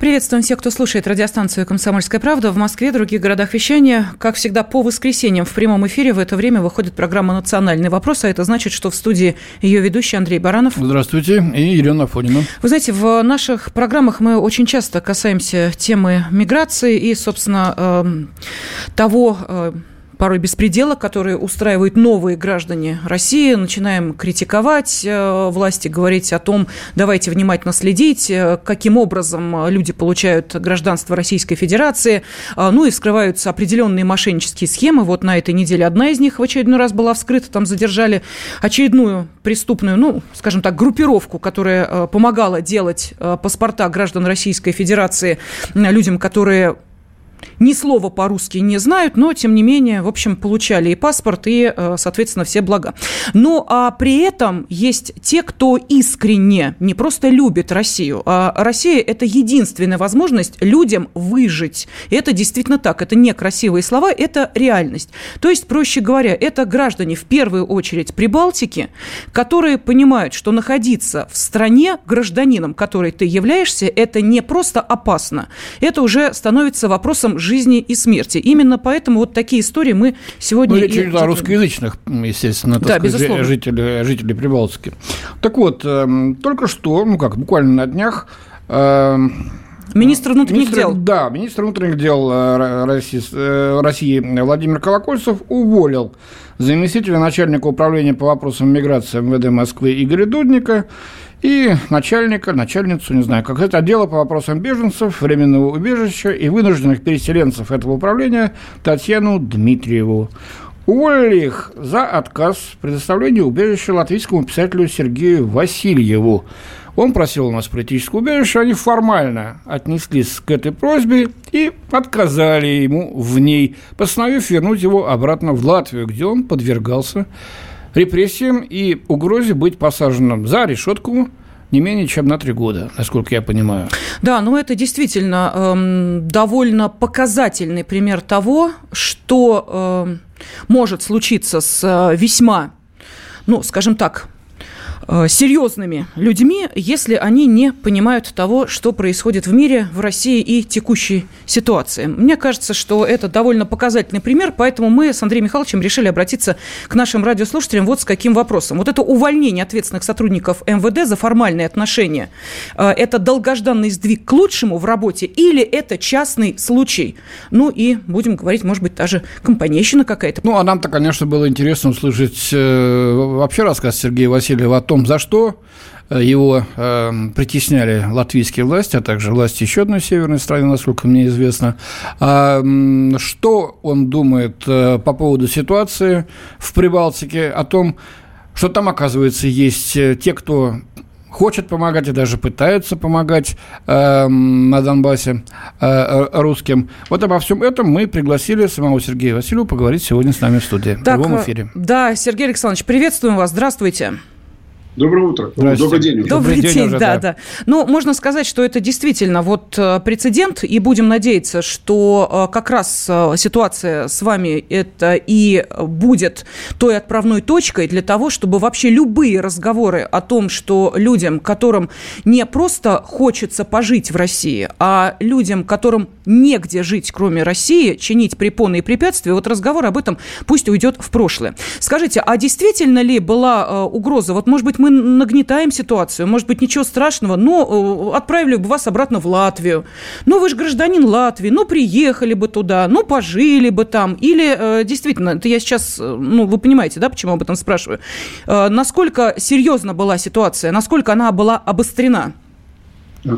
Приветствуем всех, кто слушает радиостанцию «Комсомольская правда» в Москве, других городах вещания. Как всегда, по воскресеньям в прямом эфире в это время выходит программа «Национальный вопрос», а это значит, что в студии ее ведущий Андрей Баранов. Здравствуйте, и Елена Афонина. Вы знаете, в наших программах мы очень часто касаемся темы миграции и, собственно, эм, того э, порой беспредела, которые устраивают новые граждане России. Начинаем критиковать э, власти, говорить о том, давайте внимательно следить, э, каким образом люди получают гражданство Российской Федерации. Э, ну и вскрываются определенные мошеннические схемы. Вот на этой неделе одна из них в очередной раз была вскрыта. Там задержали очередную преступную, ну, скажем так, группировку, которая помогала делать паспорта граждан Российской Федерации людям, которые ни слова по-русски не знают, но, тем не менее, в общем, получали и паспорт, и, э, соответственно, все блага. Ну, а при этом есть те, кто искренне не просто любит Россию, а Россия – это единственная возможность людям выжить. И это действительно так. Это не красивые слова, это реальность. То есть, проще говоря, это граждане, в первую очередь, Прибалтики, которые понимают, что находиться в стране гражданином, который ты являешься, это не просто опасно, это уже становится вопросом жизни и смерти. Именно поэтому вот такие истории мы сегодня... Ну, речь идет о русскоязычных, естественно, да, сказать, жителей, жителей Прибалтики. Так вот, эм, только что, ну как, буквально на днях... Эм, министр внутренних министр, дел. Да, министр внутренних дел э, России, э, России Владимир Колокольцев уволил заместителя начальника управления по вопросам миграции МВД Москвы Игоря Дудника и начальника, начальницу, не знаю, как это отдела по вопросам беженцев, временного убежища и вынужденных переселенцев этого управления Татьяну Дмитриеву. Уволили их за отказ в предоставлении убежища латвийскому писателю Сергею Васильеву. Он просил у нас политическое убежище, они формально отнеслись к этой просьбе и отказали ему в ней, постановив вернуть его обратно в Латвию, где он подвергался репрессиям и угрозе быть посаженным за решетку не менее чем на три года, насколько я понимаю. Да, ну это действительно эм, довольно показательный пример того, что эм, может случиться с э, весьма, ну, скажем так, серьезными людьми, если они не понимают того, что происходит в мире, в России и текущей ситуации. Мне кажется, что это довольно показательный пример, поэтому мы с Андреем Михайловичем решили обратиться к нашим радиослушателям вот с каким вопросом. Вот это увольнение ответственных сотрудников МВД за формальные отношения, э, это долгожданный сдвиг к лучшему в работе или это частный случай? Ну и будем говорить, может быть, даже компанейщина какая-то. Ну, а нам-то, конечно, было интересно услышать э, вообще рассказ Сергея Васильева о том, том, за что э, его э, притесняли латвийские власти, а также власти еще одной северной страны, насколько мне известно. А, что он думает э, по поводу ситуации в Прибалтике, о том, что там, оказывается, есть э, те, кто хочет помогать и даже пытаются помогать э, на Донбассе э, русским. Вот обо всем этом мы пригласили самого Сергея Васильева поговорить сегодня с нами в студии, так, в прямом эфире. Да, Сергей Александрович, приветствуем вас, здравствуйте. Доброе утро. Добрый день. Уже. Добрый день, день уже, да, да, да. Ну, можно сказать, что это действительно вот э, прецедент, и будем надеяться, что э, как раз э, ситуация с вами это и будет той отправной точкой для того, чтобы вообще любые разговоры о том, что людям, которым не просто хочется пожить в России, а людям, которым негде жить, кроме России, чинить препоны и препятствия, вот разговор об этом пусть уйдет в прошлое. Скажите, а действительно ли была угроза, вот, может быть, мы нагнетаем ситуацию, может быть, ничего страшного, но э, отправили бы вас обратно в Латвию. Ну, вы же гражданин Латвии, ну, приехали бы туда, ну, пожили бы там. Или, э, действительно, это я сейчас, э, ну, вы понимаете, да, почему об этом спрашиваю, насколько серьезна была ситуация, насколько она была обострена?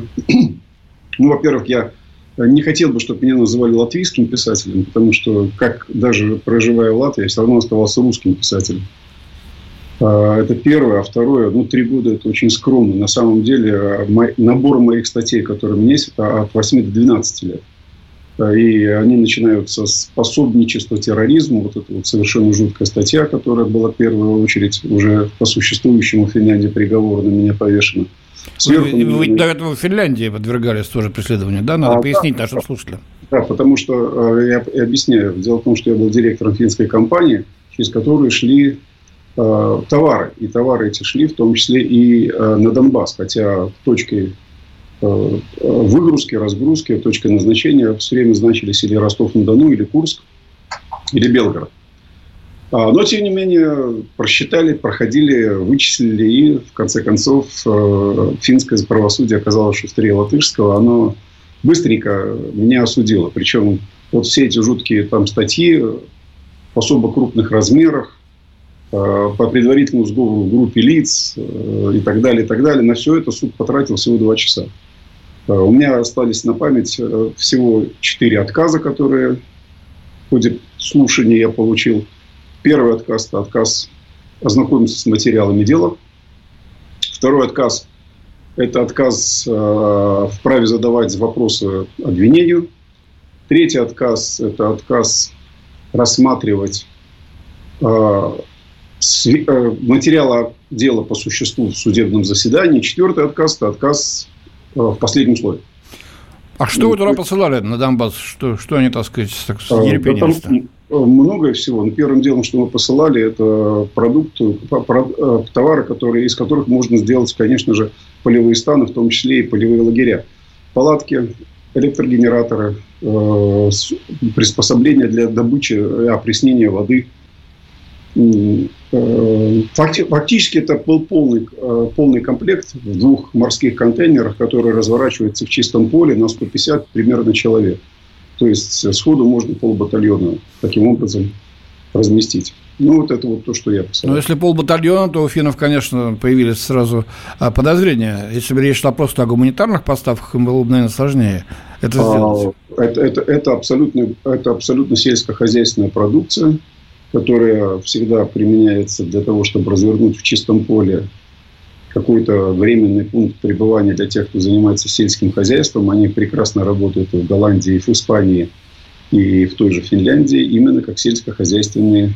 Ну, во-первых, я не хотел бы, чтобы меня называли латвийским писателем, потому что, как даже проживая в Латвии, я все равно оставался русским писателем. А, это первое. А второе, ну, три года – это очень скромно. На самом деле, набор моих статей, которые у меня есть, это от 8 до 12 лет. и они начинают со способничества терроризму, вот это вот совершенно жуткая статья, которая была в первую очередь уже по существующему в Финляндии приговору на меня повешена. Сверху, вы, вы до этого в Финляндии подвергались тоже преследованию, да? Надо а, пояснить да, нашим слушателям. Да, потому что э, я, я объясняю. Дело в том, что я был директором финской компании, через которую шли э, товары. И товары эти шли в том числе и э, на Донбасс. Хотя точкой э, выгрузки, разгрузки, точкой назначения все время значились или Ростов-на-Дону, или Курск, или Белгород. А, но, тем не менее, просчитали, проходили, вычислили, и, в конце концов, финское правосудие оказалось шустрее латышского. Оно быстренько меня осудило. Причем вот все эти жуткие там статьи в особо крупных размерах, по предварительному сговору группе лиц э, и так далее, и так далее. На все это суд потратил всего два часа. У меня остались на память всего четыре отказа, которые в ходе слушания я получил – Первый отказ – это отказ ознакомиться с материалами дела. Второй отказ – это отказ э, в праве задавать вопросы обвинению. Третий отказ – это отказ рассматривать э, э, материалы дела по существу в судебном заседании. Четвертый отказ – это отказ э, в последнем слове. А что вы туда посылали на Донбасс? Что, что они, так сказать, так, а, ерепенились Многое всего. Но первым делом, что мы посылали, это продукты, э, товары, которые, из которых можно сделать, конечно же, полевые станы, в том числе и полевые лагеря. Палатки, электрогенераторы, э, приспособления для добычи и опреснения воды – Э, фактически это был полный, э, полный комплект в двух морских контейнерах, которые разворачиваются в чистом поле на 150 примерно человек. То есть сходу можно полбатальона таким образом разместить. Ну, вот это вот то, что я писал. Ну, если полбатальона, то у финнов, конечно, появились сразу а, подозрения. Если бы речь шла просто о гуманитарных поставках, им было бы, наверное, сложнее это а, сделать. А, это, это, это, абсолютно, это абсолютно сельскохозяйственная продукция которая всегда применяется для того, чтобы развернуть в чистом поле какой-то временный пункт пребывания для тех, кто занимается сельским хозяйством. Они прекрасно работают в Голландии, в Испании, и в той же Финляндии, именно как сельскохозяйственные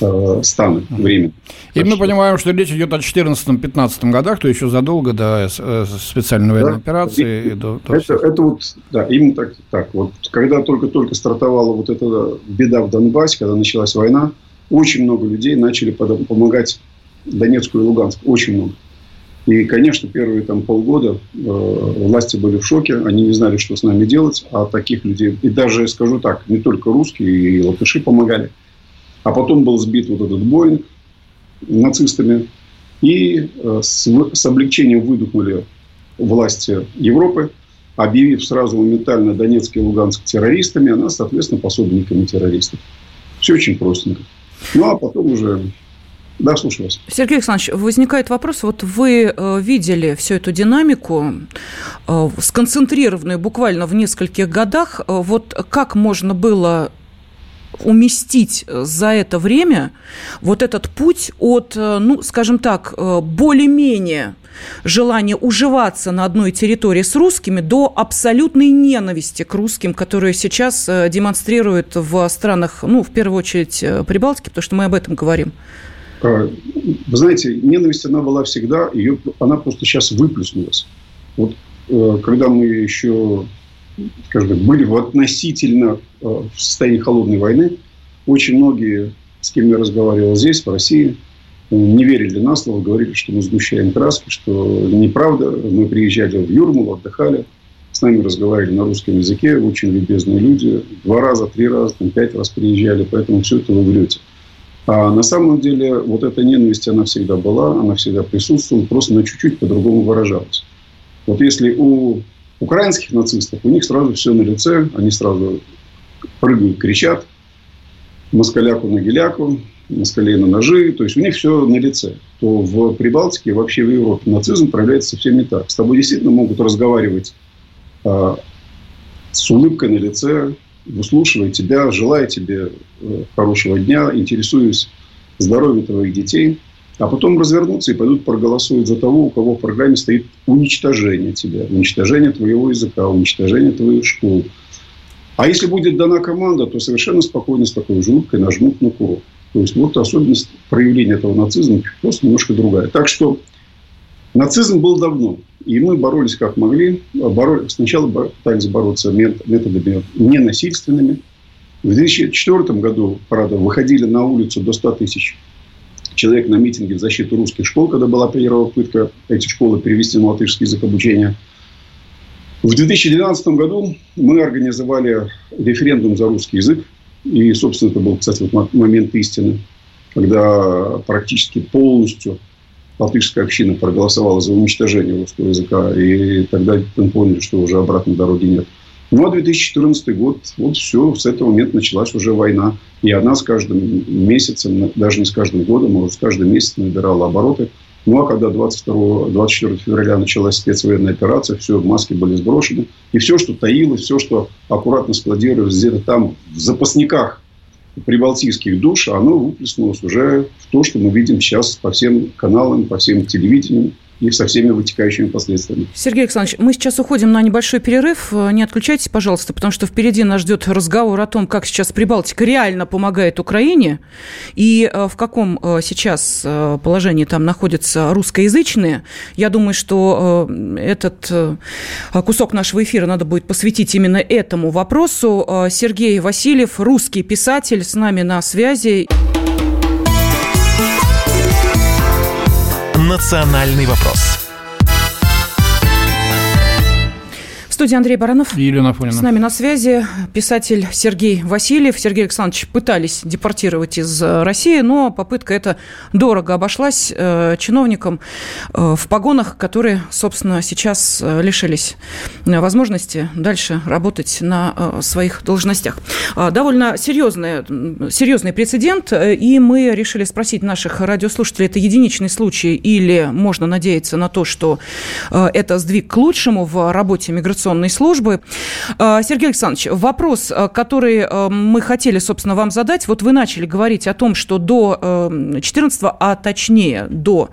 э, станы временно. И мы понимаем, что речь идет о 2014-2015 годах, то еще задолго до э, специальной военной да, операции. И, и до, до это, это вот, да, именно так, так. Вот, когда только-только стартовала вот эта беда в Донбассе, когда началась война, очень много людей начали помогать Донецку и Луганску. Очень много. И, конечно, первые там полгода э, власти были в шоке, они не знали, что с нами делать, а таких людей, и даже, скажу так, не только русские, и латыши помогали. А потом был сбит вот этот Боинг нацистами. И э, с, с облегчением выдохнули власти Европы, объявив сразу моментально Донецк и Луганск террористами, она, соответственно, пособниками террористов. Все очень простенько. Ну, а потом уже да, слушаю вас. Сергей Александрович, возникает вопрос. Вот вы э, видели всю эту динамику, э, сконцентрированную буквально в нескольких годах. Вот как можно было уместить э, за это время вот этот путь от, э, ну, скажем так, э, более-менее желания уживаться на одной территории с русскими до абсолютной ненависти к русским, которые сейчас демонстрируют в странах, ну, в первую очередь, Прибалтики, потому что мы об этом говорим. Вы знаете, ненависть, она была всегда, ее, она просто сейчас выплеснулась. Вот когда мы еще скажем так, были в относительно э, в состоянии холодной войны. Очень многие, с кем я разговаривал здесь, в России, не верили на слово, говорили, что мы сгущаем краски, что неправда. Мы приезжали в Юрмалу, отдыхали, с нами разговаривали на русском языке, очень любезные люди. Два раза, три раза, там, пять раз приезжали, поэтому все это вы врете. А на самом деле вот эта ненависть, она всегда была, она всегда присутствовала, просто на чуть-чуть по-другому выражалась. Вот если у украинских нацистов, у них сразу все на лице, они сразу прыгают, кричат, москаляку на геляку, москалей на ножи, то есть у них все на лице. То в Прибалтике, вообще в Европе нацизм проявляется совсем не так. С тобой действительно могут разговаривать а, с улыбкой на лице, выслушивая тебя, желая тебе э, хорошего дня, интересуясь здоровьем твоих детей – а потом развернутся и пойдут проголосуют за того, у кого в программе стоит уничтожение тебя, уничтожение твоего языка, уничтожение твоих школ. А если будет дана команда, то совершенно спокойно с такой же нажмут на курок. То есть вот особенность проявления этого нацизма просто немножко другая. Так что нацизм был давно. И мы боролись как могли. Боролись, сначала пытались бороться методами ненасильственными. В 2004 году, правда, выходили на улицу до 100 тысяч человек на митинге в защиту русских школ, когда была первая попытка эти школы перевести на латышский язык обучения. В 2012 году мы организовали референдум за русский язык. И, собственно, это был, кстати, вот момент истины, когда практически полностью латышская община проголосовала за уничтожение русского языка. И тогда мы поняли, что уже обратной дороги нет. Ну, а 2014 год, вот все, с этого момента началась уже война. И она с каждым месяцем, даже не с каждым годом, а с каждым месяцем набирала обороты. Ну, а когда 22, 24 февраля началась спецвоенная операция, все, маски были сброшены. И все, что таилось, все, что аккуратно складировалось где-то там в запасниках прибалтийских душ, оно выплеснулось уже в то, что мы видим сейчас по всем каналам, по всем телевидениям и со всеми вытекающими последствиями. Сергей Александрович, мы сейчас уходим на небольшой перерыв. Не отключайтесь, пожалуйста, потому что впереди нас ждет разговор о том, как сейчас Прибалтика реально помогает Украине и э, в каком э, сейчас э, положении там находятся русскоязычные. Я думаю, что этот кусок нашего эфира надо будет посвятить именно этому вопросу. Сергей Васильев, русский писатель, с нами на связи. «Национальный вопрос» студии Андрей Баранов. И Елена Афонина. С нами на связи писатель Сергей Васильев. Сергей Александрович пытались депортировать из э, России, но попытка эта дорого обошлась э, чиновникам э, в погонах, которые, собственно, сейчас лишились возможности дальше работать на своих должностях. Э, довольно серьезный, серьезный прецедент, и мы решили спросить наших радиослушателей, это единичный случай или можно надеяться на то, что это сдвиг к лучшему в работе миграционной миграционной службы. А, Сергей Александрович, вопрос, а, который а, мы хотели, собственно, вам задать. Вот вы начали говорить о том, что до 14 а точнее до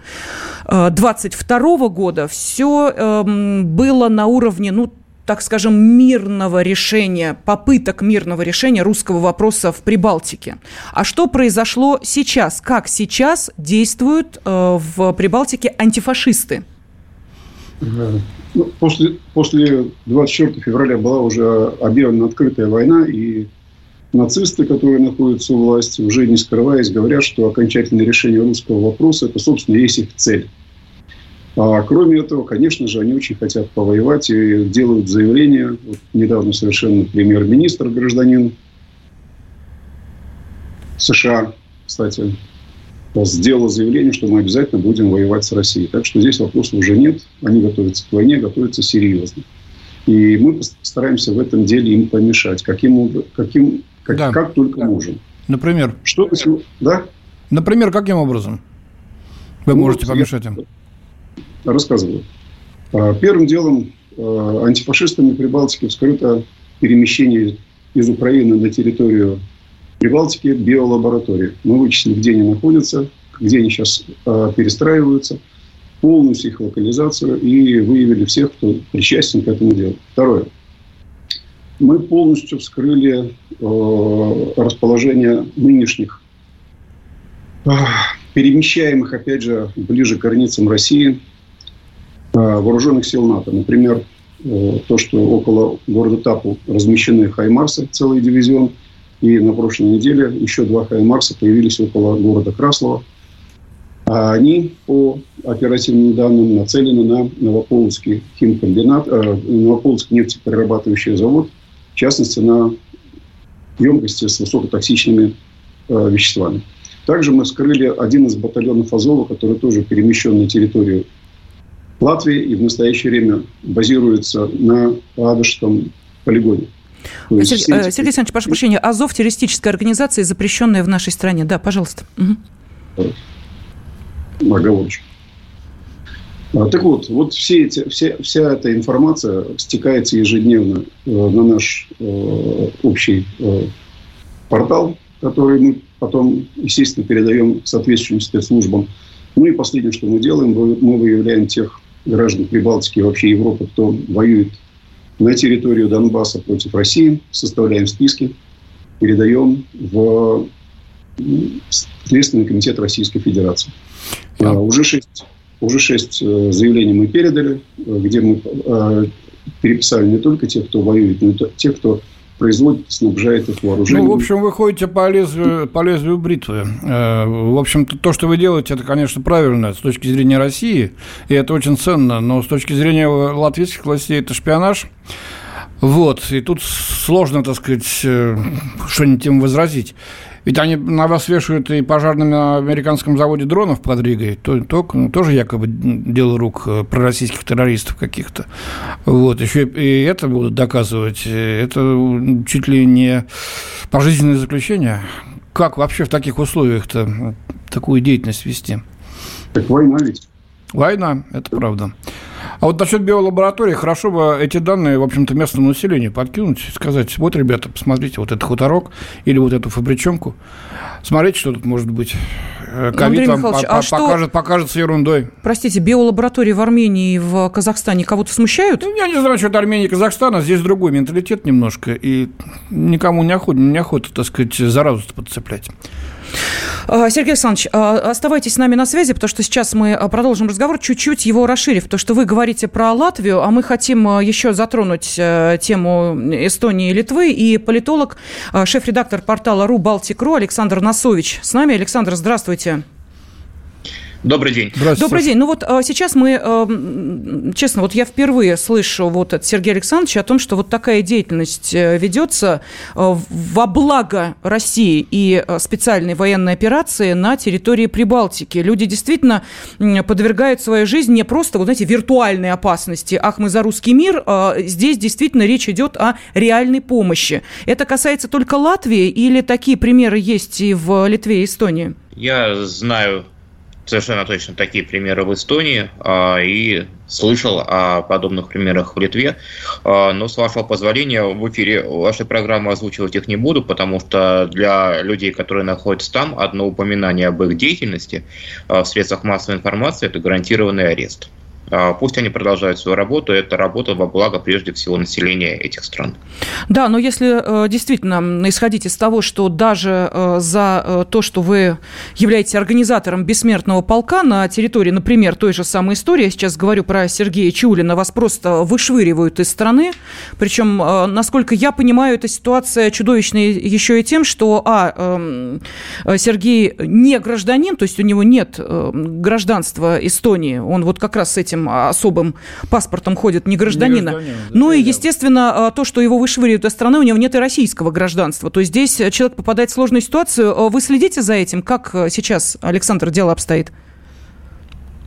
22 года все было на уровне, ну, так скажем, мирного решения, попыток мирного решения русского вопроса в Прибалтике. А что произошло сейчас? Как сейчас действуют в Прибалтике антифашисты? Ну, после, после 24 февраля была уже объявлена открытая война, и нацисты, которые находятся у власти, уже не скрываясь, говорят, что окончательное решение русского вопроса – это, собственно, есть их цель. А кроме этого, конечно же, они очень хотят повоевать и делают заявления. Вот недавно совершенно премьер-министр, гражданин США, кстати, сделала заявление, что мы обязательно будем воевать с Россией. Так что здесь вопросов уже нет. Они готовятся к войне, готовятся серьезно. И мы постараемся в этом деле им помешать. Каким, каким, как, да. как только да. можем. Например? Что, да? Например, каким образом вы ну, можете помешать им? Рассказываю. А, первым делом а, антифашистами Прибалтики вскрыто перемещение из Украины на территорию Прибалтике биолаборатории. Мы вычислили, где они находятся, где они сейчас э, перестраиваются, полностью их локализацию и выявили всех, кто причастен к этому делу. Второе. Мы полностью вскрыли э, расположение нынешних э, перемещаемых, опять же, ближе к границам России э, вооруженных сил НАТО. Например, э, то, что около города Тапу размещены Хаймарсы, целый дивизион – и на прошлой неделе еще два Хаймарса появились около города Краслова. А они, по оперативным данным, нацелены на Новополоцкий химкомбинат, э, Новополоцкий нефтеперерабатывающий завод, в частности, на емкости с высокотоксичными э, веществами. Также мы скрыли один из батальонов Азова, который тоже перемещен на территорию Латвии и в настоящее время базируется на Адышском полигоне. Сергей, Сергей, Сергей Александрович, прошу прощения, Азов – террористическая организация, запрещенная в нашей стране. Да, пожалуйста. Угу. Оговорочка. А, так вот, вот все эти, все, вся эта информация стекается ежедневно э, на наш э, общий э, портал, который мы потом, естественно, передаем соответствующим спецслужбам. Ну и последнее, что мы делаем, мы выявляем тех граждан Прибалтики и вообще Европы, кто воюет на территорию Донбасса против России, составляем списки, передаем в Следственный комитет Российской Федерации. Да. Уже шесть, уже шесть э, заявлений мы передали, э, где мы э, переписали не только тех, кто воюет, но и тех, кто производит, снабжает их вооружением. Ну, в общем, вы ходите по лезвию, по лезвию бритвы. В общем-то, то, что вы делаете, это, конечно, правильно с точки зрения России, и это очень ценно, но с точки зрения латвийских властей это шпионаж. Вот, и тут сложно, так сказать, что-нибудь им возразить. Ведь они на вас вешают и пожарными на американском заводе дронов под Ригой, то, то, ну, тоже якобы дело рук э, пророссийских террористов каких-то. Вот, еще и это будут доказывать. Это чуть ли не пожизненное заключение. Как вообще в таких условиях-то такую деятельность вести? Так война ведь. Война, это правда. А вот насчет биолаборатории, хорошо бы эти данные, в общем-то, местному населению подкинуть, сказать, вот, ребята, посмотрите, вот этот хуторок или вот эту фабричонку, смотрите, что тут может быть. Э, ковид вам по- а покажет, покажется ерундой. Простите, биолаборатории в Армении и в Казахстане кого-то смущают? Ну, я не знаю, что это Армения и Казахстан, а здесь другой менталитет немножко, и никому не охота, не охота так сказать, заразу подцеплять. А, Сергей Александрович, а, оставайтесь с нами на связи, потому что сейчас мы а, продолжим разговор, чуть-чуть его расширив. То, что вы говорите про Латвию, а мы хотим еще затронуть э, тему Эстонии и Литвы. И политолог, шеф-редактор портала РУ Балтик.ру Александр Носович с нами. Александр, здравствуйте. Добрый день. Добрый день. Ну вот а, сейчас мы, а, честно, вот я впервые слышу вот от Сергея Александровича о том, что вот такая деятельность э, ведется а, во благо России и специальной военной операции на территории Прибалтики. Люди действительно подвергают свою жизнь не просто, вот знаете, виртуальной опасности, ах, мы за русский мир, здесь действительно речь идет о реальной помощи. Это касается только Латвии или такие примеры есть и в Литве и Эстонии? Я знаю совершенно точно такие примеры в Эстонии а, и слышал о подобных примерах в Литве. А, но, с вашего позволения, в эфире вашей программы озвучивать их не буду, потому что для людей, которые находятся там, одно упоминание об их деятельности а, в средствах массовой информации – это гарантированный арест. А, пусть они продолжают свою работу, это работа во благо прежде всего населения этих стран. Да, но если э, действительно исходить из того, что даже э, за э, то, что вы являетесь организатором бессмертного полка на территории, например, той же самой истории, я сейчас говорю про Сергея Чулина, вас просто вышвыривают из страны, причем, насколько я понимаю, эта ситуация чудовищная еще и тем, что, а, эм, Сергей не гражданин, то есть у него нет гражданства Эстонии, он вот как раз с этим этим особым паспортом ходит не гражданина. Не гражданин, ну и, естественно, а, то, что его вышвыривают из страны, у него нет и российского гражданства. То есть здесь человек попадает в сложную ситуацию. А вы следите за этим? Как сейчас, Александр, дело обстоит?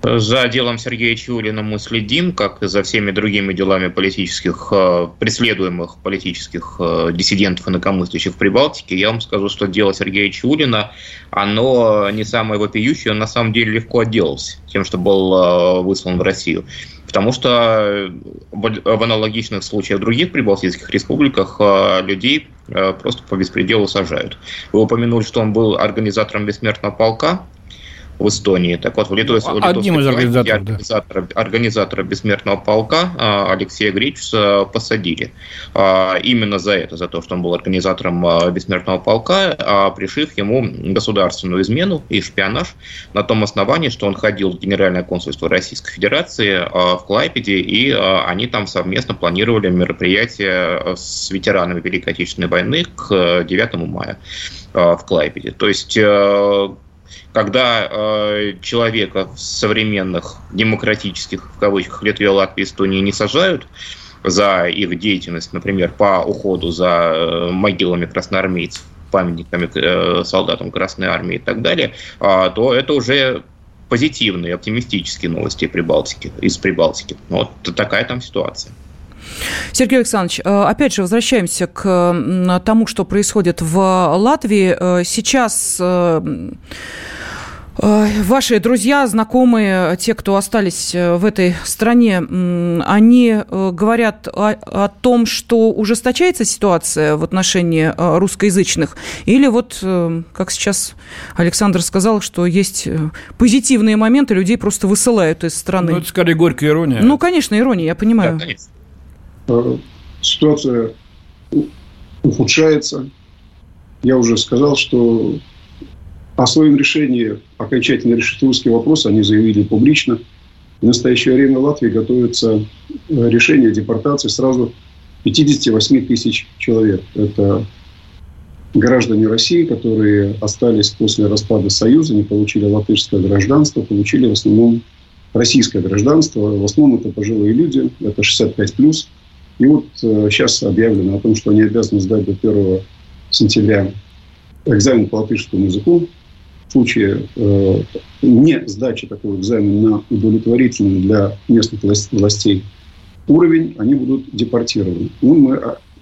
За делом Сергея Чулина мы следим, как и за всеми другими делами политических, э, преследуемых политических э, диссидентов и инакомыслящих в Прибалтике. Я вам скажу, что дело Сергея Чулина, оно не самое вопиющее, он на самом деле легко отделался тем, что был э, выслан в Россию. Потому что в аналогичных случаях в других прибалтийских республиках людей просто по беспределу сажают. Вы упомянули, что он был организатором бессмертного полка в Эстонии. Так вот, в Литове, Одним из организаторов, организатора, да. организатора бессмертного полка а, Алексея Гречуса посадили. А, именно за это, за то, что он был организатором а, бессмертного полка, пришив ему государственную измену и шпионаж на том основании, что он ходил в Генеральное консульство Российской Федерации в Клайпеде, и они там совместно планировали мероприятие с ветеранами Великой Отечественной войны к 9 мая в Клайпеде. То есть когда э, человека в современных демократических, в кавычках, Литве, Латвии, Эстонии не сажают за их деятельность, например, по уходу за э, могилами красноармейцев, памятниками э, солдатам Красной Армии и так далее, э, то это уже позитивные, оптимистические новости Прибалтики, из Прибалтики. Вот такая там ситуация. Сергей Александрович, э, опять же, возвращаемся к тому, что происходит в Латвии. Э, сейчас э, Ваши друзья, знакомые, те, кто остались в этой стране, они говорят о, о том, что ужесточается ситуация в отношении русскоязычных? Или вот, как сейчас Александр сказал, что есть позитивные моменты, людей просто высылают из страны? Ну, это скорее горькая ирония. Ну, конечно, ирония, я понимаю. Да, конечно. Ситуация ухудшается. Я уже сказал, что о своем решении окончательно решить русский вопрос они заявили публично. В настоящее время в Латвии готовится э, решение депортации сразу 58 тысяч человек. Это граждане России, которые остались после распада Союза, не получили латышское гражданство, получили в основном российское гражданство. В основном это пожилые люди, это 65 плюс. И вот э, сейчас объявлено о том, что они обязаны сдать до 1 сентября экзамен по латышскому языку. В случае э, не сдачи такого экзамена на удовлетворительный для местных властей уровень, они будут депортированы. Ну, мы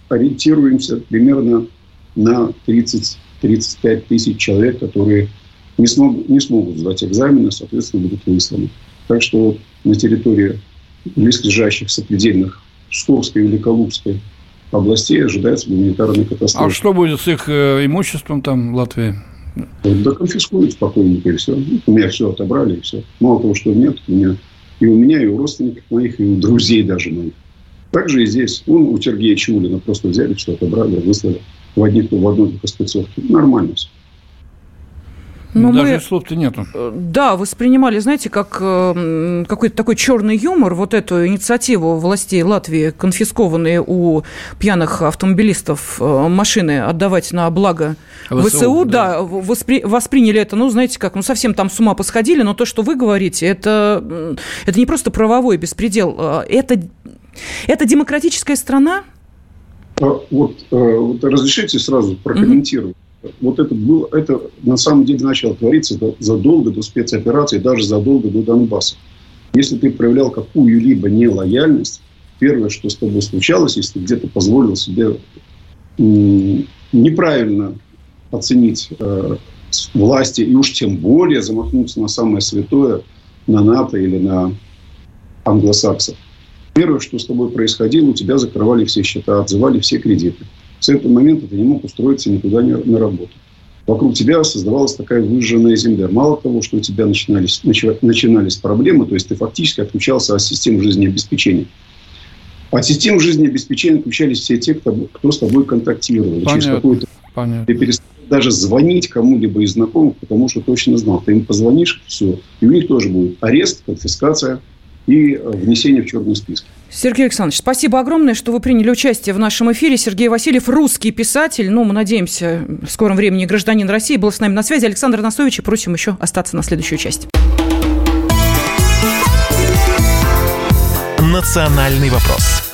ориентируемся примерно на 30-35 тысяч человек, которые не, смог, не смогут сдать экзамены, соответственно, будут высланы. Так что на территории близлежащих сопредельных Псковской и Великолукской областей ожидается гуманитарная катастрофа. А что будет с их э, имуществом там в Латвии? Да конфискуют спокойненько и все. У меня все отобрали и все. Мало того, что нет, у меня и у меня, и у родственников моих, и у друзей даже моих. Также и здесь. Он у Сергея Чулина просто взяли, все отобрали, выслали в, одних, в одной только спецовке. Нормально все. Но ну, Даже мы, слов-то нету. Э, да, воспринимали, знаете, как э, какой-то такой черный юмор, вот эту инициативу властей Латвии, конфискованные у пьяных автомобилистов э, машины отдавать на благо ВСУ, ВСУ да, да воспри, восприняли это, ну, знаете, как, ну, совсем там с ума посходили, но то, что вы говорите, это, это не просто правовой беспредел, а это, это демократическая страна? А, вот, вот разрешите сразу прокомментировать. Угу вот это было, это на самом деле начало твориться задолго до спецоперации, даже задолго до Донбасса. Если ты проявлял какую-либо нелояльность, первое, что с тобой случалось, если ты где-то позволил себе неправильно оценить э, власти и уж тем более замахнуться на самое святое, на НАТО или на англосаксов. Первое, что с тобой происходило, у тебя закрывали все счета, отзывали все кредиты с этого момента ты не мог устроиться никуда на работу. Вокруг тебя создавалась такая выжженная земля. Мало того, что у тебя начинались, начинались проблемы, то есть ты фактически отключался от системы жизнеобеспечения. От системы жизнеобеспечения отключались все те, кто, кто с тобой контактировал. Понятно. Через какой-то... Понятно. Ты перестал даже звонить кому-либо из знакомых, потому что точно знал. Ты им позвонишь, все. И у них тоже будет арест, конфискация и внесение в черный список. Сергей Александрович, спасибо огромное, что вы приняли участие в нашем эфире. Сергей Васильев, русский писатель, ну, мы надеемся, в скором времени гражданин России, был с нами на связи. Александр Настович, и просим еще остаться на следующую часть. Национальный вопрос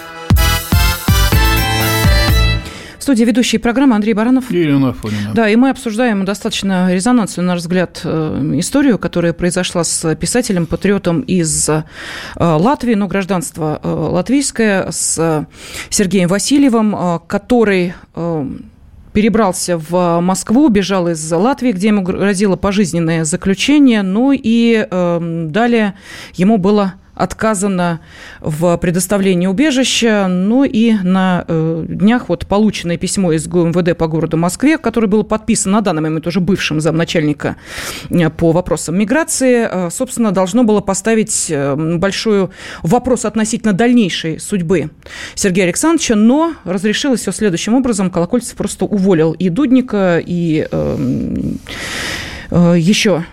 студии ведущий программы Андрей Баранов. И Елена Афонина. Да, и мы обсуждаем достаточно резонансную, на наш взгляд, э, историю, которая произошла с писателем, патриотом из э, Латвии, но гражданство э, латвийское, с Сергеем Васильевым, который перебрался в Москву, бежал из Латвии, где ему грозило пожизненное заключение, ну и э, далее ему было отказано в предоставлении убежища. Ну и на э, днях вот полученное письмо из ГУМВД по городу Москве, которое было подписано на данный момент уже бывшим замначальника э, по вопросам миграции, э, собственно, должно было поставить большой вопрос относительно дальнейшей судьбы Сергея Александровича, но разрешилось все следующим образом. Колокольцев просто уволил и Дудника, и э, э, еще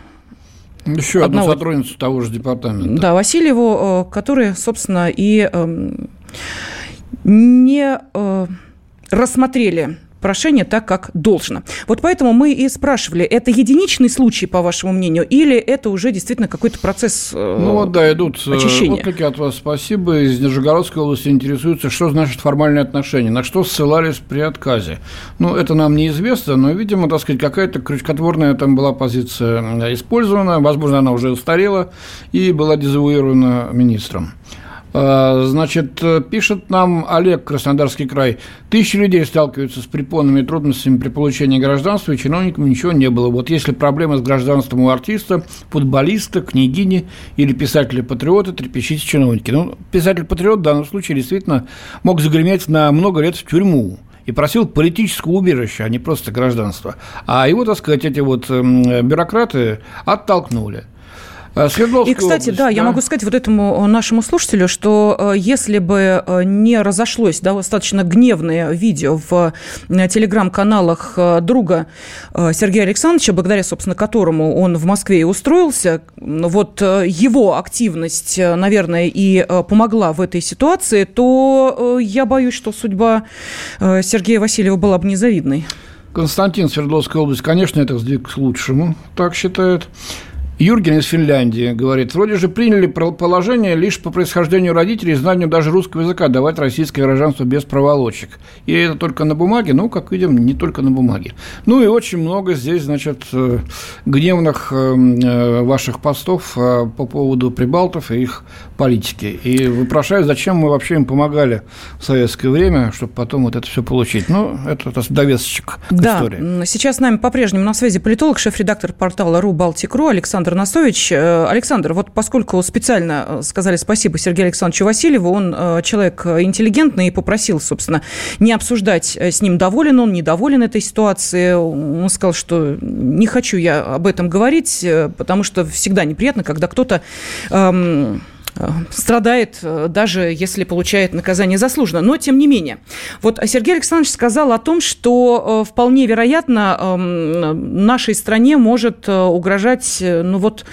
еще одну сотрудницу того же департамента. Да, Васильеву, э, который, собственно, и эм, не э, рассмотрели прошение так, как должно. Вот поэтому мы и спрашивали, это единичный случай, по вашему мнению, или это уже действительно какой-то процесс э, Ну вот, да, идут э, очищения? отклики от вас, спасибо. Из Нижегородской области интересуются, что значит формальные отношения, на что ссылались при отказе. Ну, это нам неизвестно, но, видимо, так сказать, какая-то крючкотворная там была позиция использована, возможно, она уже устарела и была дезавуирована министром. А, значит, пишет нам Олег, Краснодарский край. Тысячи людей сталкиваются с препонными трудностями при получении гражданства, и чиновникам ничего не было. Вот если проблема с гражданством у артиста, футболиста, княгини или писателя-патриота, трепещите чиновники. Ну, писатель-патриот в данном случае действительно мог загреметь на много лет в тюрьму и просил политического убежища, а не просто гражданства. А его, так сказать, эти вот эм, бюрократы оттолкнули. А, и, кстати, область, да, да, я могу сказать вот этому нашему слушателю, что если бы не разошлось достаточно гневное видео в телеграм-каналах друга Сергея Александровича, благодаря, собственно, которому он в Москве и устроился, вот его активность, наверное, и помогла в этой ситуации, то я боюсь, что судьба Сергея Васильева была бы незавидной. Константин, Свердловская область, конечно, это сдвиг к лучшему, так считает. Юрген из Финляндии говорит, вроде же приняли положение лишь по происхождению родителей и знанию даже русского языка давать российское гражданство без проволочек. И это только на бумаге, ну, как видим, не только на бумаге. Ну и очень много здесь, значит, э, гневных э, э, ваших постов по поводу прибалтов и их политики. И вопрошаю, зачем мы вообще им помогали в советское время, чтобы потом вот это все получить. Ну, это, это довесочек к да. истории. Сейчас с нами по-прежнему на связи политолог, шеф-редактор портала РУ Балтик.ру Александр Александр Настович. Э, Александр, вот поскольку специально э, сказали спасибо Сергею Александровичу Васильеву, он э, человек интеллигентный и попросил, собственно, не обсуждать с ним, доволен он, недоволен этой ситуацией. Он сказал, что не хочу я об этом говорить, потому что всегда неприятно, когда кто-то эм, страдает, э, даже если получает наказание заслуженно. Но, тем не менее, вот Сергей Александрович сказал о том, что э, вполне вероятно эм, нашей стране может угрожать ну, вот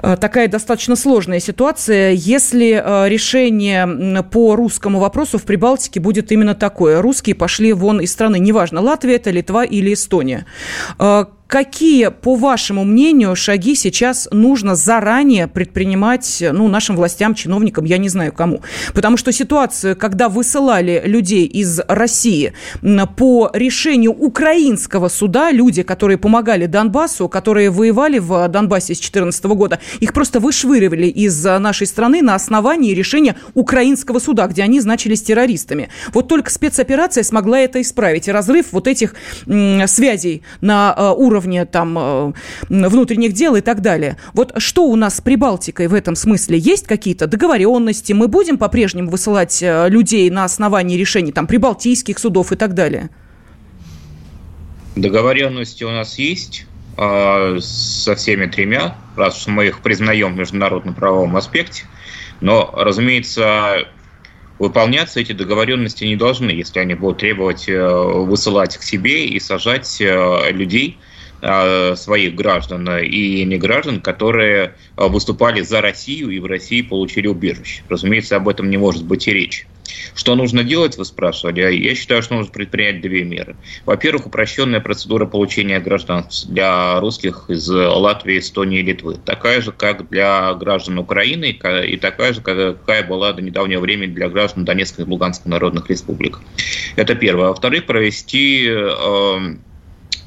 такая достаточно сложная ситуация, если решение по русскому вопросу в Прибалтике будет именно такое. Русские пошли вон из страны, неважно, Латвия это, Литва или Эстония. Какие, по вашему мнению, шаги сейчас нужно заранее предпринимать ну, нашим властям, чиновникам, я не знаю кому? Потому что ситуацию, когда высылали людей из России по решению украинского суда, люди, которые помогали Донбассу, которые воевали в Донбассе с 2014 года, их просто вышвыривали из нашей страны на основании решения украинского суда, где они значились террористами. Вот только спецоперация смогла это исправить. И разрыв вот этих связей на э, уровне уровне там, э, внутренних дел и так далее. Вот что у нас с Прибалтикой в этом смысле? Есть какие-то договоренности? Мы будем по-прежнему высылать э, людей на основании решений там, прибалтийских судов и так далее? Договоренности у нас есть э, со всеми тремя, раз мы их признаем в международно-правовом аспекте. Но, разумеется, выполняться эти договоренности не должны, если они будут требовать высылать к себе и сажать людей Э, своих граждан и не граждан, которые э, выступали за Россию и в России получили убежище. Разумеется, об этом не может быть и речи. Что нужно делать, вы спрашивали? А я считаю, что нужно предпринять две меры. Во-первых, упрощенная процедура получения гражданства для русских из Латвии, Эстонии и Литвы. Такая же, как для граждан Украины, и такая же, какая была до недавнего времени для граждан Донецкой и Луганской народных республик. Это первое. Во-вторых, провести э,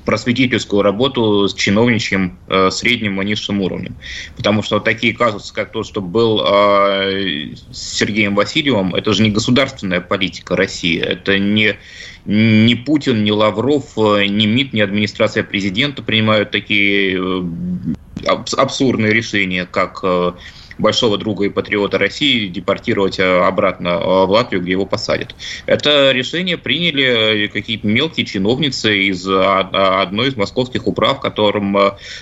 просветительскую работу с чиновничьим э, средним и низшим уровнем. Потому что такие казусы, как тот, что был э, с Сергеем Васильевым, это же не государственная политика России, это не ни Путин, ни Лавров, э, ни МИД, ни администрация президента принимают такие э, абсурдные решения, как э, большого друга и патриота России депортировать э, обратно э, в Латвию, где его посадят. Это решение приняли э, какие-то мелкие чиновницы из одной из московских управ, которым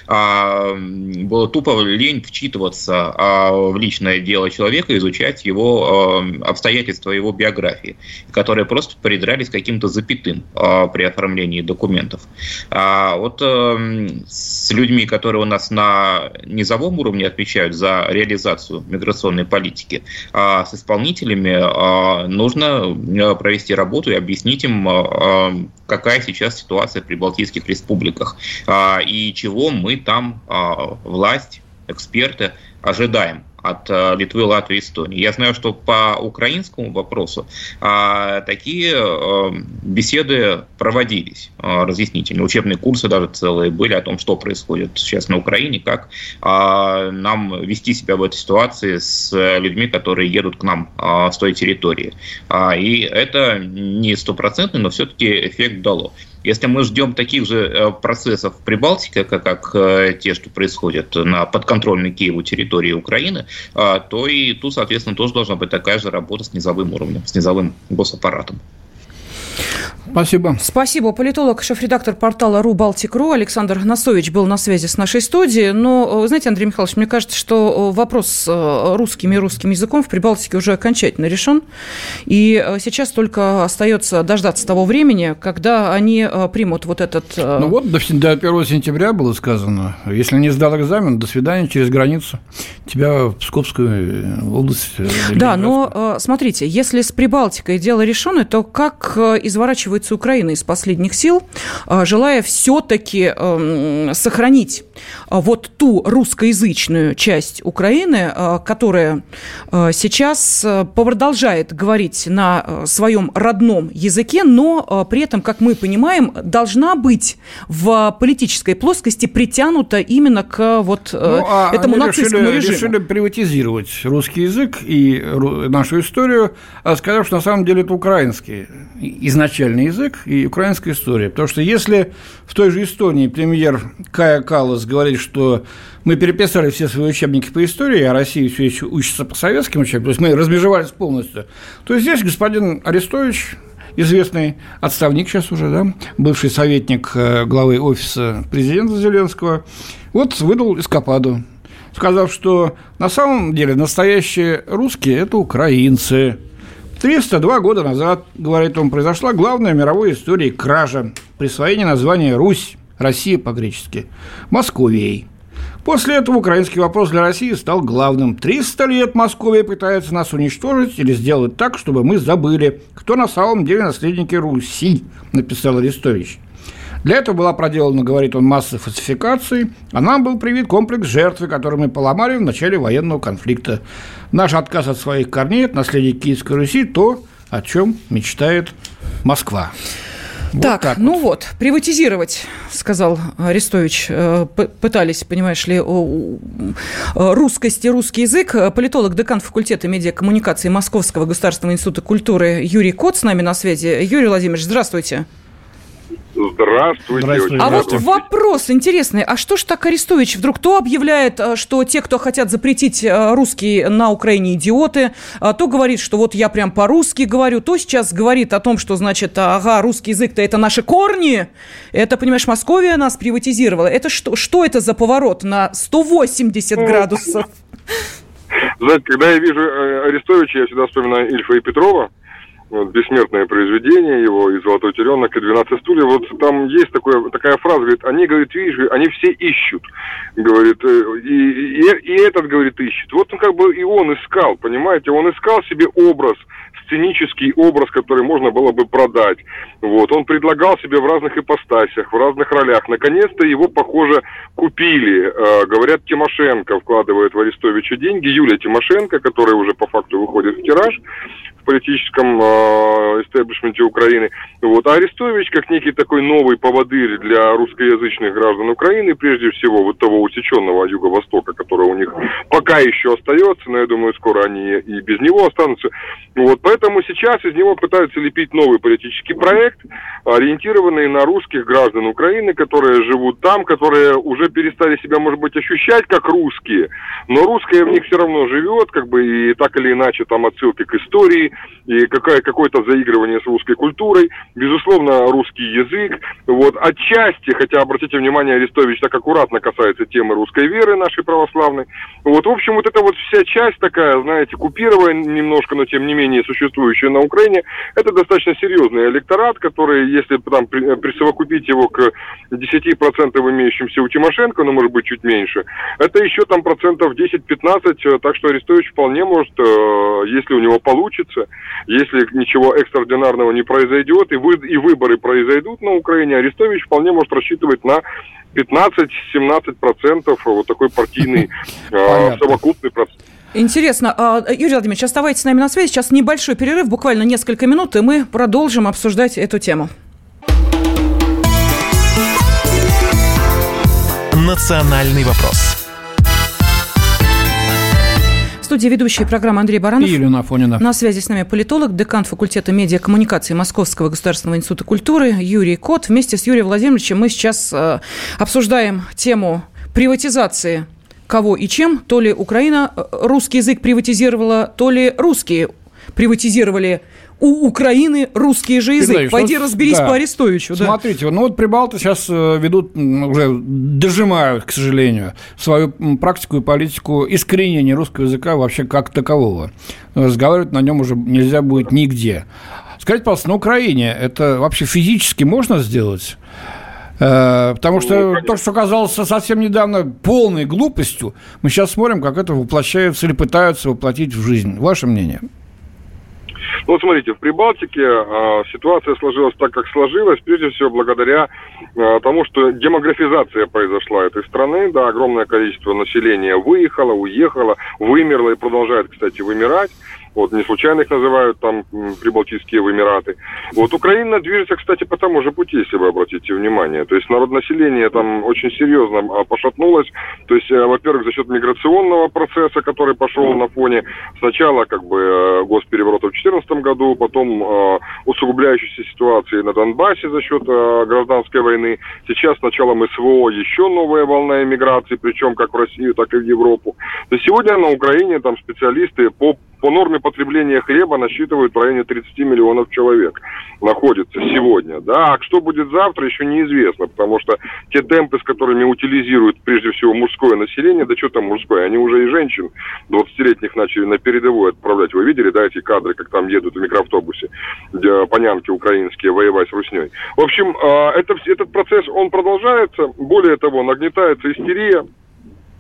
а, было тупо лень вчитываться а, в личное дело человека, изучать его обстоятельства его биографии, которые просто придрались каким-то запятым при оформлении документов. А вот с людьми, которые у нас на низовом уровне отвечают за реализацию реализацию миграционной политики. А с исполнителями а, нужно э, провести работу и объяснить им, а, какая сейчас ситуация при Балтийских республиках и чего мы там, власть, эксперты, ожидаем от э, Литвы, Латвии, Эстонии. Я знаю, что по украинскому вопросу а, такие а, беседы проводились, а, разъяснительные, учебные курсы даже целые были о том, что происходит сейчас на Украине, как а, нам вести себя в этой ситуации с людьми, которые едут к нам а, с той территории. А, и это не стопроцентный, но все-таки эффект дало. Если мы ждем таких же э, процессов в Прибалтике, как, как э, те, что происходят на подконтрольной Киеву территории Украины, а, то и тут, соответственно, тоже должна быть такая же работа с низовым уровнем, с низовым госаппаратом. Спасибо. Спасибо. Политолог, шеф-редактор портала РУ Балтик.ру Александр Носович был на связи с нашей студией. Но, э, знаете, Андрей Михайлович, мне кажется, что э, вопрос с э, русским и русским языком в Прибалтике уже окончательно решен. И сейчас только остается дождаться того времени, когда они примут вот этот... Ну вот, до 1 сентября было сказано, если не сдал экзамен, до свидания через границу. Тебя в Псковскую область. Да, но смотрите, если с Прибалтикой дело решено, то как изворачивается выкручивается Украина из последних сил, а, желая все-таки эм, сохранить а, вот ту русскоязычную часть Украины, а, которая сейчас э, продолжает говорить на э, своем родном языке, но при этом, как мы понимаем, должна быть в политической плоскости притянута именно к вот э, ну, а этому нацистскому решили, режиму. решили приватизировать русский язык и нашу историю, сказав, что на самом деле это украинский изначальный язык и украинская история. Потому что если в той же Эстонии премьер Кая Калас говорит, что мы переписали все свои учебники по истории, а Россия все еще учится по советским учебникам, то есть мы разбежевались полностью, то здесь господин Арестович, известный отставник сейчас уже, да, бывший советник э, главы офиса президента Зеленского, вот выдал эскападу, сказав, что на самом деле настоящие русские – это украинцы – 302 года назад, говорит он, произошла главная в мировой истории кража, присвоение названия Русь, Россия по-гречески, Московией. После этого украинский вопрос для России стал главным. 300 лет Московия пытается нас уничтожить или сделать так, чтобы мы забыли, кто на самом деле наследники Руси, написал Арестович. Для этого была проделана, говорит он, масса фальсификаций, а нам был привит комплекс жертвы, который мы поломали в начале военного конфликта. Наш отказ от своих корней, от наследия Киевской Руси, то, о чем мечтает Москва. Вот так, ну вот, приватизировать, сказал Арестович, э, пытались, понимаешь ли, русскость и русский язык. Политолог, декан факультета медиакоммуникации Московского государственного института культуры Юрий Кот с нами на связи. Юрий Владимирович, здравствуйте. Здравствуйте. Здравствуйте. А вот вопрос интересный. А что ж так Арестович вдруг то объявляет, э, что те, кто хотят запретить э, русский на Украине, идиоты, а то говорит, что вот я прям по-русски говорю, то сейчас говорит о том, что, значит, ага, русский язык-то это наши корни, это, понимаешь, Московия нас приватизировала. Это что, что это за поворот на 180 ну, градусов? Знаете, когда я вижу э, Арестовича, я всегда вспоминаю Ильфа и Петрова, вот, бессмертное произведение его и «Золотой теленок», и «12 стульев». Вот там есть такое, такая фраза, говорит, они, говорит, видишь, они все ищут, говорит, э, и, и, и этот, говорит, ищет. Вот он как бы и он искал, понимаете, он искал себе образ, сценический образ, который можно было бы продать. Вот. Он предлагал себе в разных ипостасях, в разных ролях. Наконец-то его, похоже, купили. Э, говорят, Тимошенко вкладывает в Арестовича деньги. Юлия Тимошенко, которая уже по факту выходит в тираж, политическом э, истеблишменте Украины. Вот. А Арестович, как некий такой новый поводырь для русскоязычных граждан Украины, прежде всего вот того усеченного Юго-Востока, который у них пока еще остается, но я думаю, скоро они и без него останутся. Вот. Поэтому сейчас из него пытаются лепить новый политический проект, ориентированный на русских граждан Украины, которые живут там, которые уже перестали себя, может быть, ощущать как русские, но русское в них все равно живет, как бы и так или иначе там отсылки к истории, и какая, какое-то заигрывание с русской культурой, безусловно, русский язык. Вот, отчасти, хотя, обратите внимание, Арестович так аккуратно касается темы русской веры нашей православной. Вот, в общем, вот эта вот вся часть такая, знаете, купированная немножко, но тем не менее существующая на Украине, это достаточно серьезный электорат, который, если там присовокупить его к 10% имеющимся у Тимошенко, ну, может быть, чуть меньше, это еще там процентов 10-15, так что Арестович вполне может, э, если у него получится, если ничего экстраординарного не произойдет, и, вы, и выборы произойдут на Украине, Арестович вполне может рассчитывать на 15-17% вот такой партийный э, совокупный процент. Интересно. А, Юрий Владимирович, оставайтесь с нами на связи. Сейчас небольшой перерыв, буквально несколько минут, и мы продолжим обсуждать эту тему. Национальный вопрос студии ведущая программы Андрей Баранов. И Елена Афонина. На связи с нами политолог, декан факультета медиакоммуникации Московского государственного института культуры Юрий Кот. Вместе с Юрием Владимировичем мы сейчас э, обсуждаем тему приватизации кого и чем. То ли Украина э, русский язык приватизировала, то ли русские приватизировали у Украины русский же язык. Знаешь, Пойди ну, разберись да. по Арестовичу. Да. Смотрите, ну вот Прибалты сейчас э, ведут, уже дожимают, к сожалению, свою практику и политику искоренения русского языка вообще как такового. Разговаривать на нем уже нельзя будет нигде. Скажите, пожалуйста, на Украине это вообще физически можно сделать? Э, потому что ну, то, что казалось совсем недавно полной глупостью, мы сейчас смотрим, как это воплощается или пытаются воплотить в жизнь. Ваше мнение? Ну, смотрите, в Прибалтике э, ситуация сложилась так, как сложилась, прежде всего благодаря э, тому, что демографизация произошла этой страны, да, огромное количество населения выехало, уехало, вымерло и продолжает, кстати, вымирать. Вот, не случайно их называют там Прибалтийские Эмираты. Вот Украина движется, кстати, по тому же пути, если вы обратите внимание. То есть народонаселение там очень серьезно а, пошатнулось. То есть, э, во-первых, за счет миграционного процесса, который пошел на фоне сначала как бы э, госпереворота в 2014 году, потом э, усугубляющейся ситуации на Донбассе за счет гражданской войны. Сейчас с началом СВО еще новая волна эмиграции, причем как в Россию, так и в Европу. То есть сегодня на Украине там специалисты по по норме потребления хлеба насчитывают в районе 30 миллионов человек находится сегодня. Да, а что будет завтра, еще неизвестно, потому что те темпы, с которыми утилизируют прежде всего мужское население, да что там мужское, они уже и женщин 20-летних начали на передовую отправлять. Вы видели, да, эти кадры, как там едут в микроавтобусе, понянки украинские воевать с русней. В общем, а, это, этот процесс, он продолжается. Более того, нагнетается истерия,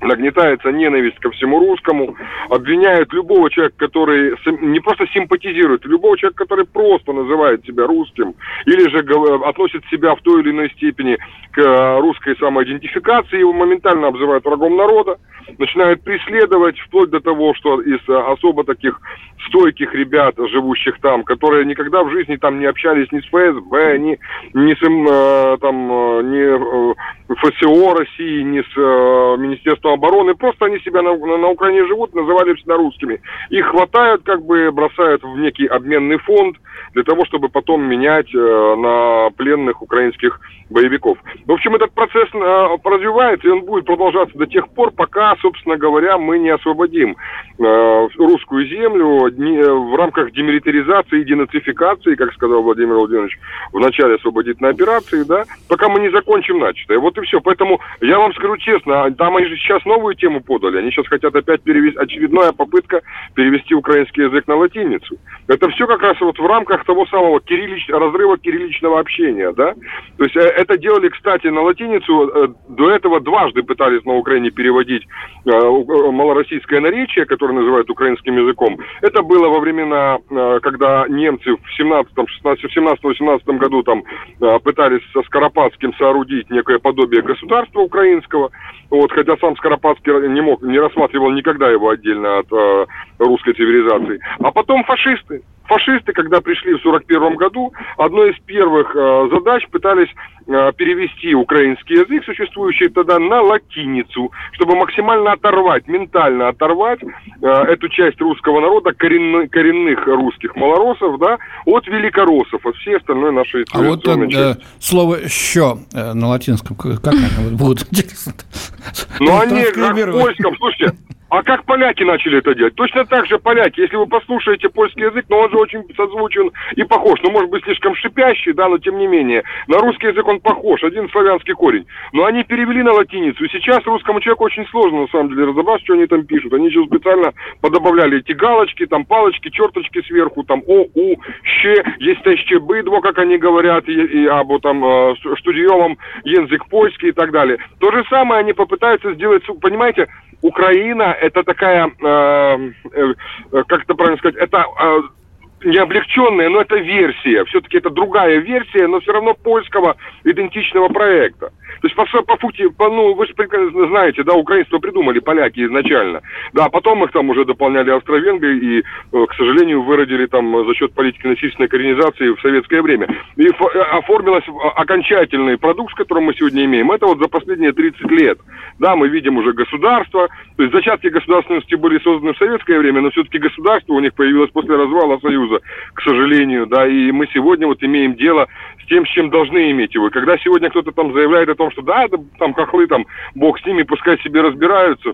нагнетается ненависть ко всему русскому, обвиняют любого человека, который не просто симпатизирует, любого человека, который просто называет себя русским, или же относит себя в той или иной степени к э, русской самоидентификации, его моментально обзывают врагом народа, начинают преследовать, вплоть до того, что из э, особо таких стойких ребят, живущих там, которые никогда в жизни там не общались ни с ФСБ, ни, ни с э, там, ни ФСО России, ни с Министерством обороны, просто они себя на, на, на Украине живут, называли всегда русскими. Их хватают, как бы бросают в некий обменный фонд для того, чтобы потом менять э, на пленных украинских боевиков. В общем, этот процесс э, развивается, и он будет продолжаться до тех пор, пока, собственно говоря, мы не освободим э, русскую землю не, в рамках демилитаризации и денацификации, как сказал Владимир Владимирович в начале освободительной операции, да, пока мы не закончим начатое. Вот и все. Поэтому я вам скажу честно, там они же сейчас новую тему подали. Они сейчас хотят опять перевести, очередная попытка перевести украинский язык на латиницу. Это все как раз вот в рамках того самого кириллич, разрыва кирилличного общения, да. То есть э, это делали, кстати, на латиницу. Э, до этого дважды пытались на Украине переводить э, малороссийское наречие, которое называют украинским языком. Это было во времена, когда немцы в 17-м, 16 17-18 году там пытались со Скоропадским соорудить некое подобие государства украинского. Вот, хотя сам Скоропадский не мог, не рассматривал никогда его отдельно от э, русской цивилизации. А потом фашисты. Фашисты, когда пришли в 1941 году, одной из первых э, задач пытались э, перевести украинский язык, существующий тогда, на латиницу, чтобы максимально оторвать, ментально оторвать э, эту часть русского народа, коренных, коренных русских малоросов, да, от великороссов, от всей остальной нашей А вот э, слово «еще» э, на латинском, как оно будет? Ну, они как в польском, слушайте, а как поляки начали это делать? Точно так же поляки. Если вы послушаете польский язык, но он же очень созвучен и похож. Ну, может быть, слишком шипящий, да, но тем не менее. На русский язык он похож, один славянский корень. Но они перевели на латиницу. И сейчас русскому человеку очень сложно, на самом деле, разобраться, что они там пишут. Они еще специально подобавляли эти галочки, там палочки, черточки сверху, там О, У, Щ, есть еще быдво, как они говорят, и, и або там э, штудиовом язык польский и так далее. То же самое они попытаются сделать, понимаете, Украина это такая, э, э, как это правильно сказать, это э, не облегченная, но это версия. Все-таки это другая версия, но все равно польского идентичного проекта. То есть, по, по сути, по, ну, вы же прекрасно знаете, да, украинство придумали поляки изначально. Да, потом их там уже дополняли австро-венгры и, э, к сожалению, выродили там за счет политики насильственной коренизации в советское время. И э, оформилась окончательный продукт, с которым мы сегодня имеем. Это вот за последние 30 лет. Да, мы видим уже государство. То есть зачатки государственности были созданы в советское время, но все-таки государство у них появилось после развала Союза, к сожалению. Да, и мы сегодня вот имеем дело с тем, с чем должны иметь его. Когда сегодня кто-то там заявляет о том, что да, это там хохлы, там, бог с ними, пускай себе разбираются,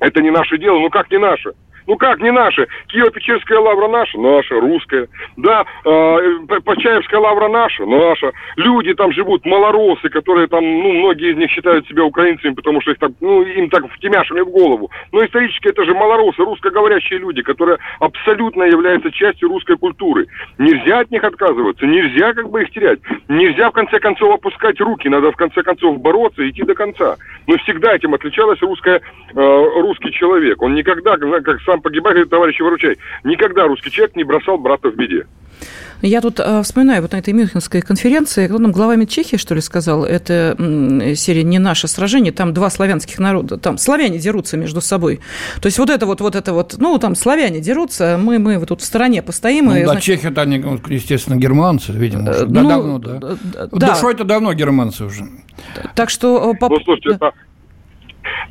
это не наше дело, ну как не наше? Ну как, не наши? Киево-Печерская лавра наша? Наша, русская. Да, э, Почаевская лавра наша? Наша. Люди там живут, малоросы, которые там, ну, многие из них считают себя украинцами, потому что их так, ну, им так втемяшили в голову. Но исторически это же малоросы, русскоговорящие люди, которые абсолютно являются частью русской культуры. Нельзя от них отказываться, нельзя как бы их терять. Нельзя в конце концов опускать руки, надо в конце концов бороться и идти до конца. Но всегда этим отличалась русская, э, русский человек. Он никогда, как сам погибает, говорит товарищ Выручай, никогда русский человек не бросал брата в беде. Я тут э, вспоминаю вот на этой Мюнхенской конференции, кто нам глава Чехии, что ли, сказал, это серия «Не наше сражение», там два славянских народа, там славяне дерутся между собой. То есть вот это вот, вот это вот, ну, там славяне дерутся, мы, мы вот тут в стороне постоим. Ну, и, да, значит... чехи-то они, естественно, германцы, видимо, уже. Ну, да, давно, да. да. Душой это давно германцы уже. Так что... Э, ну, слушайте, да.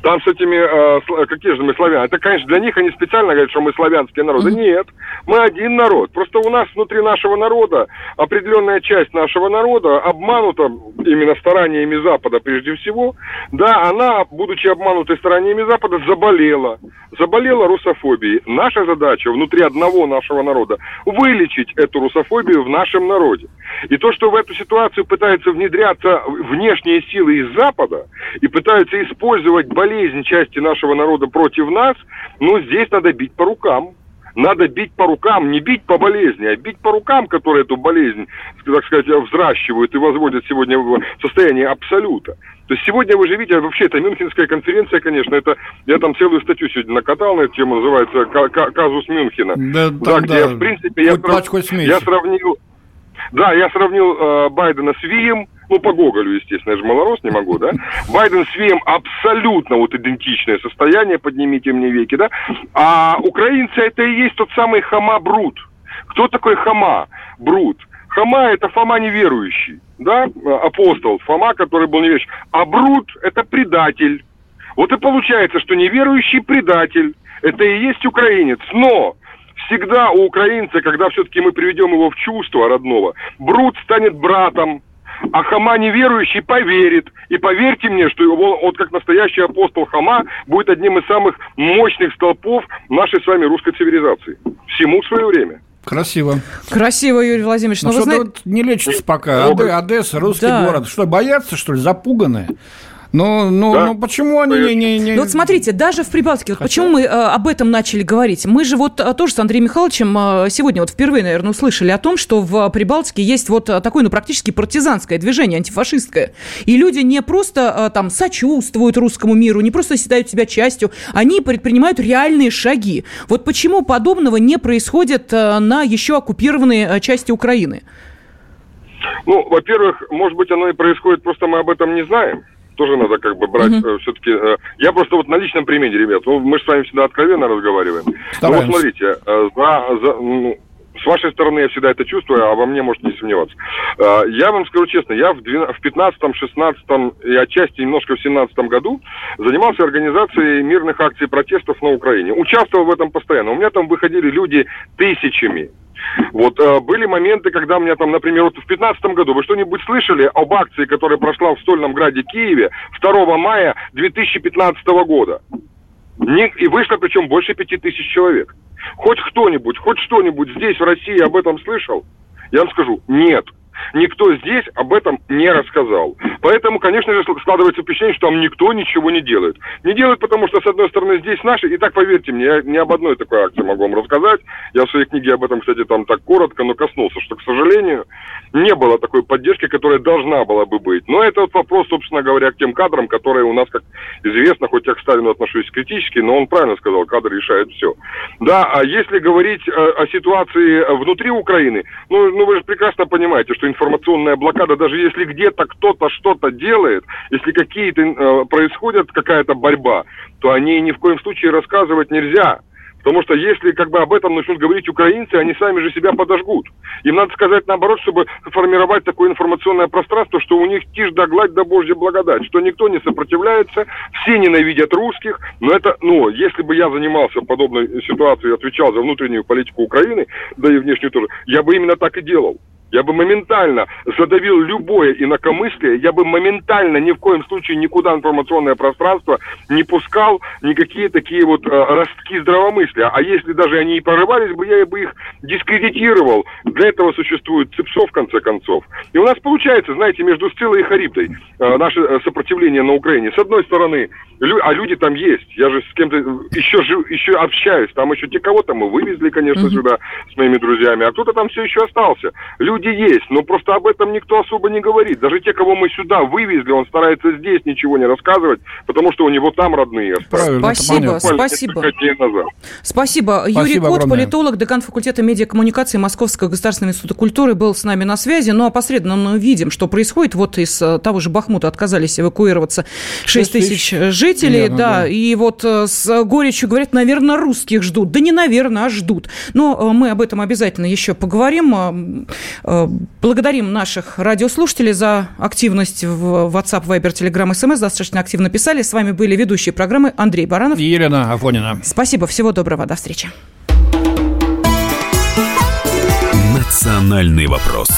Там с этими, э, какие же мы славяне? Это, конечно, для них они специально говорят, что мы славянские народы. Mm-hmm. Нет, мы один народ. Просто у нас внутри нашего народа определенная часть нашего народа обманута именно стараниями Запада прежде всего. Да, она, будучи обманутой стараниями Запада, заболела. Заболела русофобией. Наша задача внутри одного нашего народа вылечить эту русофобию в нашем народе. И то, что в эту ситуацию пытаются внедряться внешние силы из Запада и пытаются использовать болезнь части нашего народа против нас, ну, здесь надо бить по рукам. Надо бить по рукам, не бить по болезни, а бить по рукам, которые эту болезнь, так сказать, взращивают и возводят сегодня в состояние абсолюта. То есть сегодня вы же видите, вообще это Мюнхенская конференция, конечно, это я там целую статью сегодня накатал на эту тему, называется «Казус Мюнхена». Да, там, да, где, да. в принципе, я, срав... я сравнил да, я сравнил э, Байдена с Вием, ну, по Гоголю, естественно, я же малорос не могу, да? Байден с Вием абсолютно вот идентичное состояние, поднимите мне веки, да? А украинцы это и есть тот самый Хама Брут. Кто такой Хама Брут? Хама это Фома неверующий, да, апостол, Фома, который был неверующий. А Брут это предатель. Вот и получается, что неверующий предатель, это и есть украинец. Но всегда у украинца, когда все-таки мы приведем его в чувство родного, Брут станет братом, а Хама неверующий поверит. И поверьте мне, что его, вот как настоящий апостол Хама будет одним из самых мощных столпов нашей с вами русской цивилизации. Всему свое время. Красиво. Красиво, Юрий Владимирович. Но, Но что-то знаете... вот не лечится пока. Одесса, русский да. город. Что, боятся, что ли, запуганные? Ну, ну, да? ну почему они не, не, не... Ну, вот смотрите, даже в Прибалтике, вот почему мы э, об этом начали говорить? Мы же вот э, тоже с Андреем Михайловичем э, сегодня вот впервые, наверное, услышали о том, что в Прибалтике есть вот э, такое, ну, практически партизанское движение, антифашистское. И люди не просто э, там сочувствуют русскому миру, не просто считают себя частью, они предпринимают реальные шаги. Вот почему подобного не происходит э, на еще оккупированной э, части Украины? Ну, во-первых, может быть, оно и происходит, просто мы об этом не знаем тоже надо как бы брать mm-hmm. все-таки. Э, я просто вот на личном примере, ребят, ну, мы же с вами всегда откровенно разговариваем. Стараемся. Ну, вот смотрите, э, за, за, ну, с вашей стороны я всегда это чувствую, а во мне может не сомневаться. Я вам скажу честно, я в 15, 16 и отчасти немножко в 17 году занимался организацией мирных акций протестов на Украине. Участвовал в этом постоянно. У меня там выходили люди тысячами. Вот э, были моменты, когда у меня там, например, вот в 2015 году, вы что-нибудь слышали об акции, которая прошла в Стольном Граде Киеве 2 мая 2015 года? И вышло причем больше пяти тысяч человек. Хоть кто-нибудь, хоть что-нибудь здесь, в России, об этом слышал? Я вам скажу, нет. Никто здесь об этом не рассказал. Поэтому, конечно же, складывается впечатление, что там никто ничего не делает. Не делает, потому что, с одной стороны, здесь наши, и так, поверьте мне, я не об одной такой акции могу вам рассказать. Я в своей книге об этом, кстати, там так коротко, но коснулся, что, к сожалению, не было такой поддержки, которая должна была бы быть. Но это вот вопрос, собственно говоря, к тем кадрам, которые у нас, как известно, хоть я к Сталину отношусь критически, но он правильно сказал, кадр решает все. Да, а если говорить о, о ситуации внутри Украины, ну, ну вы же прекрасно понимаете, что информационная блокада, даже если где-то кто-то что-то делает, если какие-то э, происходят какая-то борьба, то о ней ни в коем случае рассказывать нельзя. Потому что если как бы об этом начнут говорить украинцы, они сами же себя подожгут. Им надо сказать наоборот, чтобы формировать такое информационное пространство, что у них тишь да гладь да божья благодать, что никто не сопротивляется, все ненавидят русских, но это, ну, если бы я занимался подобной ситуацией, отвечал за внутреннюю политику Украины, да и внешнюю тоже, я бы именно так и делал. Я бы моментально задавил любое инакомыслие, я бы моментально ни в коем случае никуда информационное пространство не пускал никакие такие вот э, ростки здравомыслия. А если даже они и прорывались бы, я бы их дискредитировал. Для этого существует ЦИПСО, в конце концов. И у нас получается, знаете, между Сцилой и Харибдой э, наше э, сопротивление на Украине. С одной стороны, лю- а люди там есть. Я же с кем-то еще, жив, еще общаюсь. Там еще те кого-то мы вывезли, конечно, mm-hmm. сюда с моими друзьями. А кто-то там все еще остался. Люди люди есть, но просто об этом никто особо не говорит. Даже те, кого мы сюда вывезли, он старается здесь ничего не рассказывать, потому что у него там родные остались. Спасибо, спасибо. Спасибо. Юрий Кот, огромное. политолог, декан факультета медиакоммуникации Московского государственного института культуры, был с нами на связи. Ну, а посредственно мы видим, что происходит. Вот из э, того же Бахмута отказались эвакуироваться 6 тысяч жителей. Примерно, да, да, и вот э, с горечью говорят, наверное, русских ждут. Да не наверное, а ждут. Но э, мы об этом обязательно еще поговорим. Э, благодарим наших радиослушателей за активность в WhatsApp, Viber, Telegram, SMS. Достаточно активно писали. С вами были ведущие программы Андрей Баранов и Елена Афонина. Спасибо. Всего доброго. До встречи. Национальный вопрос.